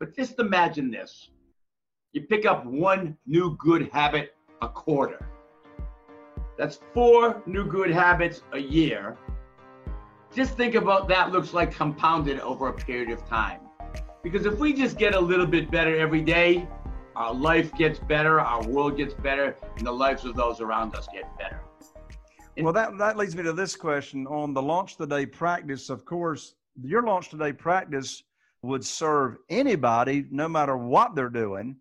But just imagine this you pick up one new good habit a quarter. That's four new good habits a year. Just think about that looks like compounded over a period of time. Because if we just get a little bit better every day, our life gets better, our world gets better, and the lives of those around us get better. And well, that, that leads me to this question on the launch today practice. Of course, your launch today practice would serve anybody, no matter what they're doing,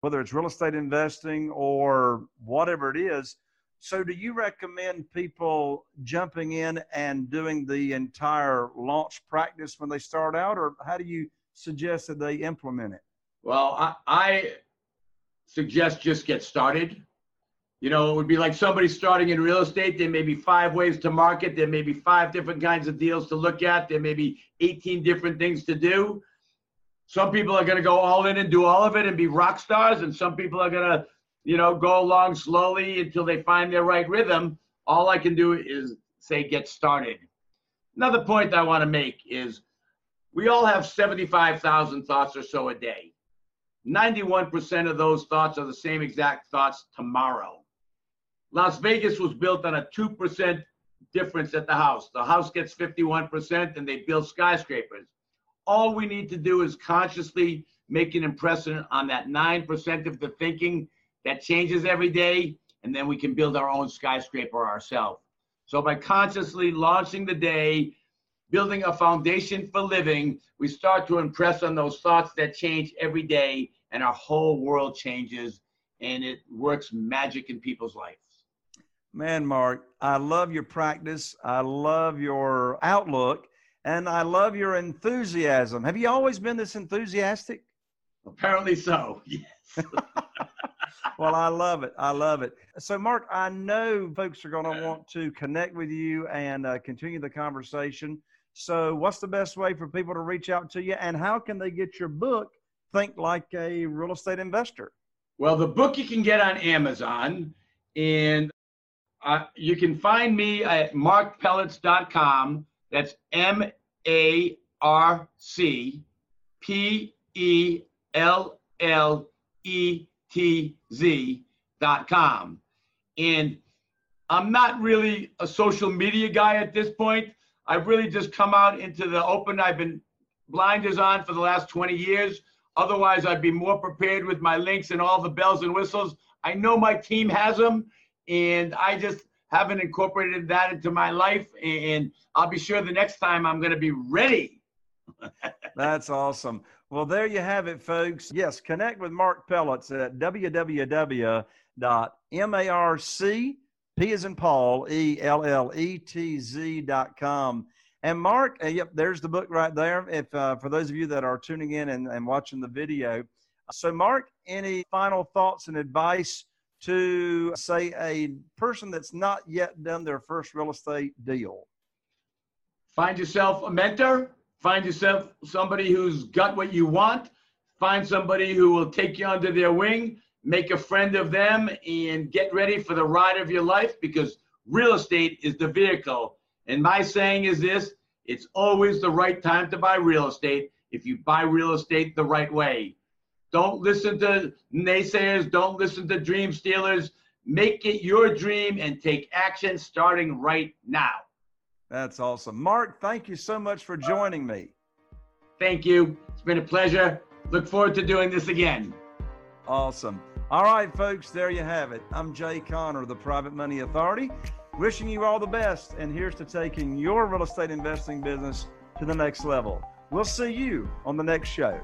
whether it's real estate investing or whatever it is. So, do you recommend people jumping in and doing the entire launch practice when they start out, or how do you suggest that they implement it? Well, I, I suggest just get started. You know, it would be like somebody starting in real estate. There may be five ways to market. There may be five different kinds of deals to look at. There may be 18 different things to do. Some people are going to go all in and do all of it and be rock stars, and some people are going to, you know, go along slowly until they find their right rhythm. All I can do is say get started. Another point I want to make is we all have 75,000 thoughts or so a day. 91% of those thoughts are the same exact thoughts tomorrow. Las Vegas was built on a 2% difference at the house. The house gets 51% and they build skyscrapers. All we need to do is consciously make an impression on that 9% of the thinking that changes every day, and then we can build our own skyscraper ourselves. So by consciously launching the day, building a foundation for living, we start to impress on those thoughts that change every day, and our whole world changes, and it works magic in people's lives. Man, Marc, I love your practice. I love your outlook, and I love your enthusiasm. Have you always been this enthusiastic? Apparently so. Yes. well, I love it. I love it. So, Marc, I know folks are going to want to connect with you and uh, continue the conversation. So, what's the best way for people to reach out to you, and how can they get your book, Think Like a Real Estate Investor? Well, the book you can get on Amazon, and uh, you can find me at marcpelletz.com. That's M A R C P E L L E T Z dot com. And I'm not really a social media guy at this point. I've really just come out into the open. I've been blinders on for the last 20 years. Otherwise, I'd be more prepared with my links and all the bells and whistles. I know my team has them, and I just haven't incorporated that into my life, and I'll be sure the next time I'm going to be ready. That's awesome. Well, there you have it, folks. Yes, connect with Marc Pelletz at www.marc, P as in Paul, E L L E T Z dot com. And Marc, uh, yep, there's the book right there. If uh, for those of you that are tuning in and, and watching the video, so Marc, any final thoughts and advice to say a person that's not yet done their first real estate deal? Find yourself a mentor. Find yourself somebody who's got what you want. Find somebody who will take you under their wing. Make a friend of them and get ready for the ride of your life because real estate is the vehicle. And my saying is this it's always the right time to buy real estate if you buy real estate the right way. Don't listen to naysayers. Don't listen to dream stealers. Make it your dream and take action starting right now. That's awesome. Marc, thank you so much for joining me. Thank you. It's been a pleasure. Look forward to doing this again. Awesome. All right, folks, there you have it. I'm Jay Conner, the Private Money Authority, wishing you all the best. And here's to taking your real estate investing business to the next level. We'll see you on the next show.